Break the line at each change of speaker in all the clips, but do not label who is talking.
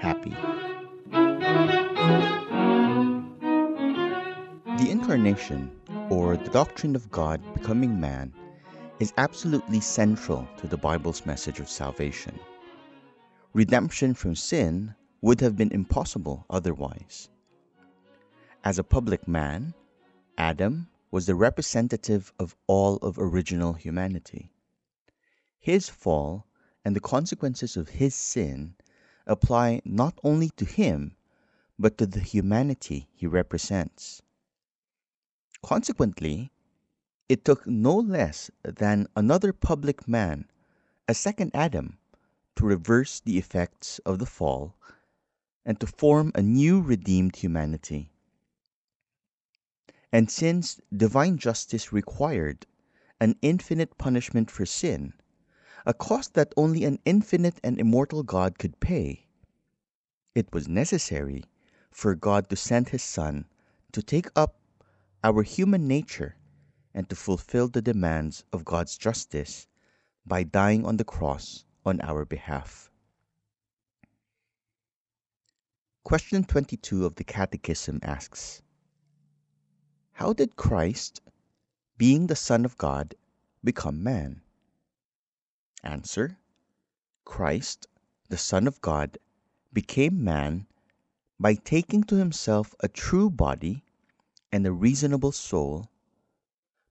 happy. The Incarnation, or the doctrine of God becoming man, is absolutely central to the Bible's message of salvation. Redemption from sin would have been impossible otherwise. As a public man, Adam was the representative of all of original humanity. His fall and the consequences of his sin apply not only to him, but to the humanity he represents. Consequently, it took no less than another public man, a second Adam, to reverse the effects of the fall and to form a new redeemed humanity. And since divine justice required an infinite punishment for sin, a cost that only an infinite and immortal God could pay, it was necessary for God to send His Son to take up our human nature and to fulfill the demands of God's justice by dying on the cross on our behalf. Question 22 of the Catechism asks How did Christ, being the Son of God, become man? Answer Christ, the Son of God, became man by taking to himself a true body and a reasonable soul,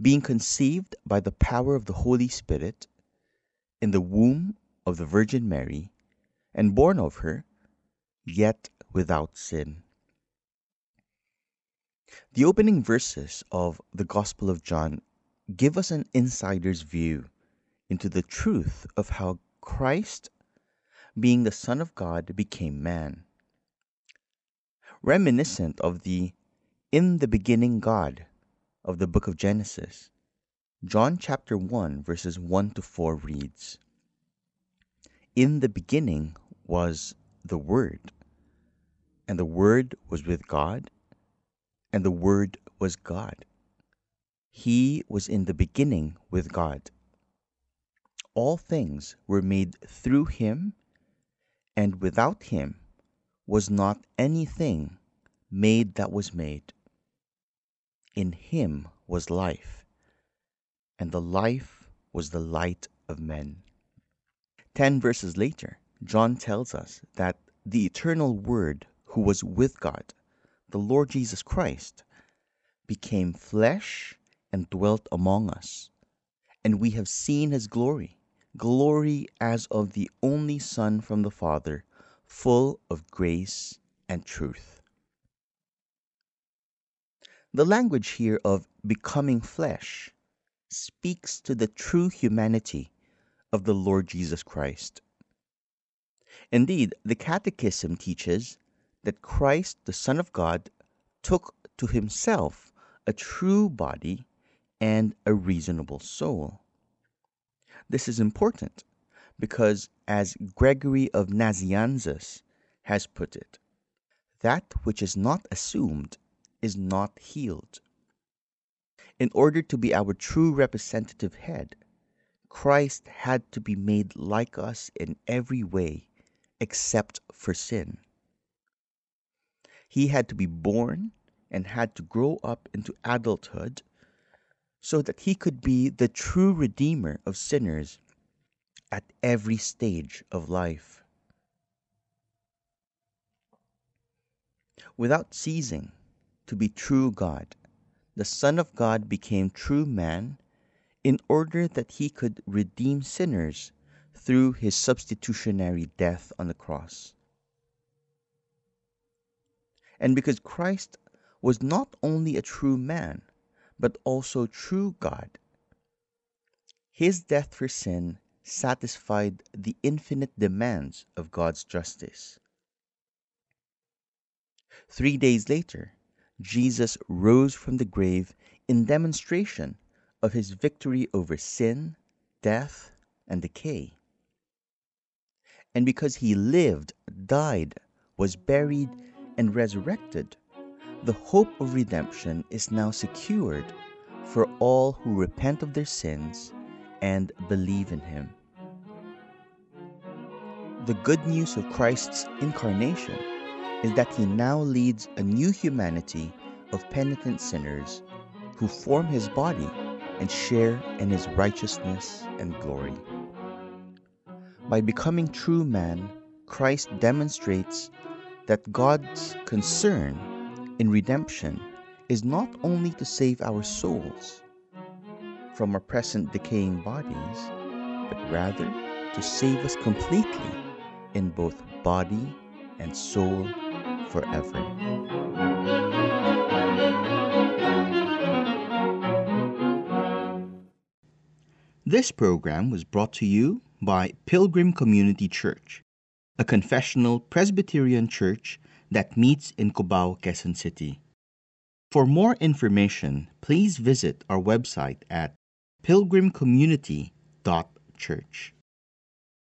being conceived by the power of the Holy Spirit in the womb of the Virgin Mary, and born of her, yet without sin. The opening verses of the Gospel of John give us an insider's view into the truth of how Christ, being the Son of God, became man. Reminiscent of the in the beginning God of the book of Genesis, John chapter 1 verses 1 to 4 reads, In the beginning was the Word, and the Word was with God, and the Word was God. He was in the beginning with God. All things were made through him, and without him was not anything made that was made. In him was life, and the life was the light of men. Ten verses later, John tells us that the eternal Word who was with God, the Lord Jesus Christ, became flesh and dwelt among us. And we have seen his glory, glory as of the only Son from the Father, full of grace and truth. The language here of becoming flesh speaks to the true humanity of the Lord Jesus Christ. Indeed, the Catechism teaches that Christ, the Son of God, took to himself a true body and a reasonable soul. This is important because, as Gregory of Nazianzus has put it, that which is not assumed is not healed. In order to be our true representative head, Christ had to be made like us in every way except for sin. He had to be born and had to grow up into adulthood so that he could be the true Redeemer of sinners at every stage of life. Without ceasing, to be true God. The Son of God became true man in order that he could redeem sinners through his substitutionary death on the cross. And because Christ was not only a true man, but also true God, his death for sin satisfied the infinite demands of God's justice. Three days later, Jesus rose from the grave in demonstration of his victory over sin, death, and decay. And because he lived, died, was buried, and resurrected, the hope of redemption is now secured for all who repent of their sins and believe in him. The good news of Christ's incarnation is that he now leads a new humanity of penitent sinners who form his body and share in his righteousness and glory. By becoming true man, Christ demonstrates that God's concern in redemption is not only to save our souls from our present decaying bodies, but rather to save us completely in both body and soul forever. This program was brought to you by Pilgrim Community Church, a confessional Presbyterian church that meets in Cubao, Quezon City. For more information, please visit our website at pilgrimcommunity.church.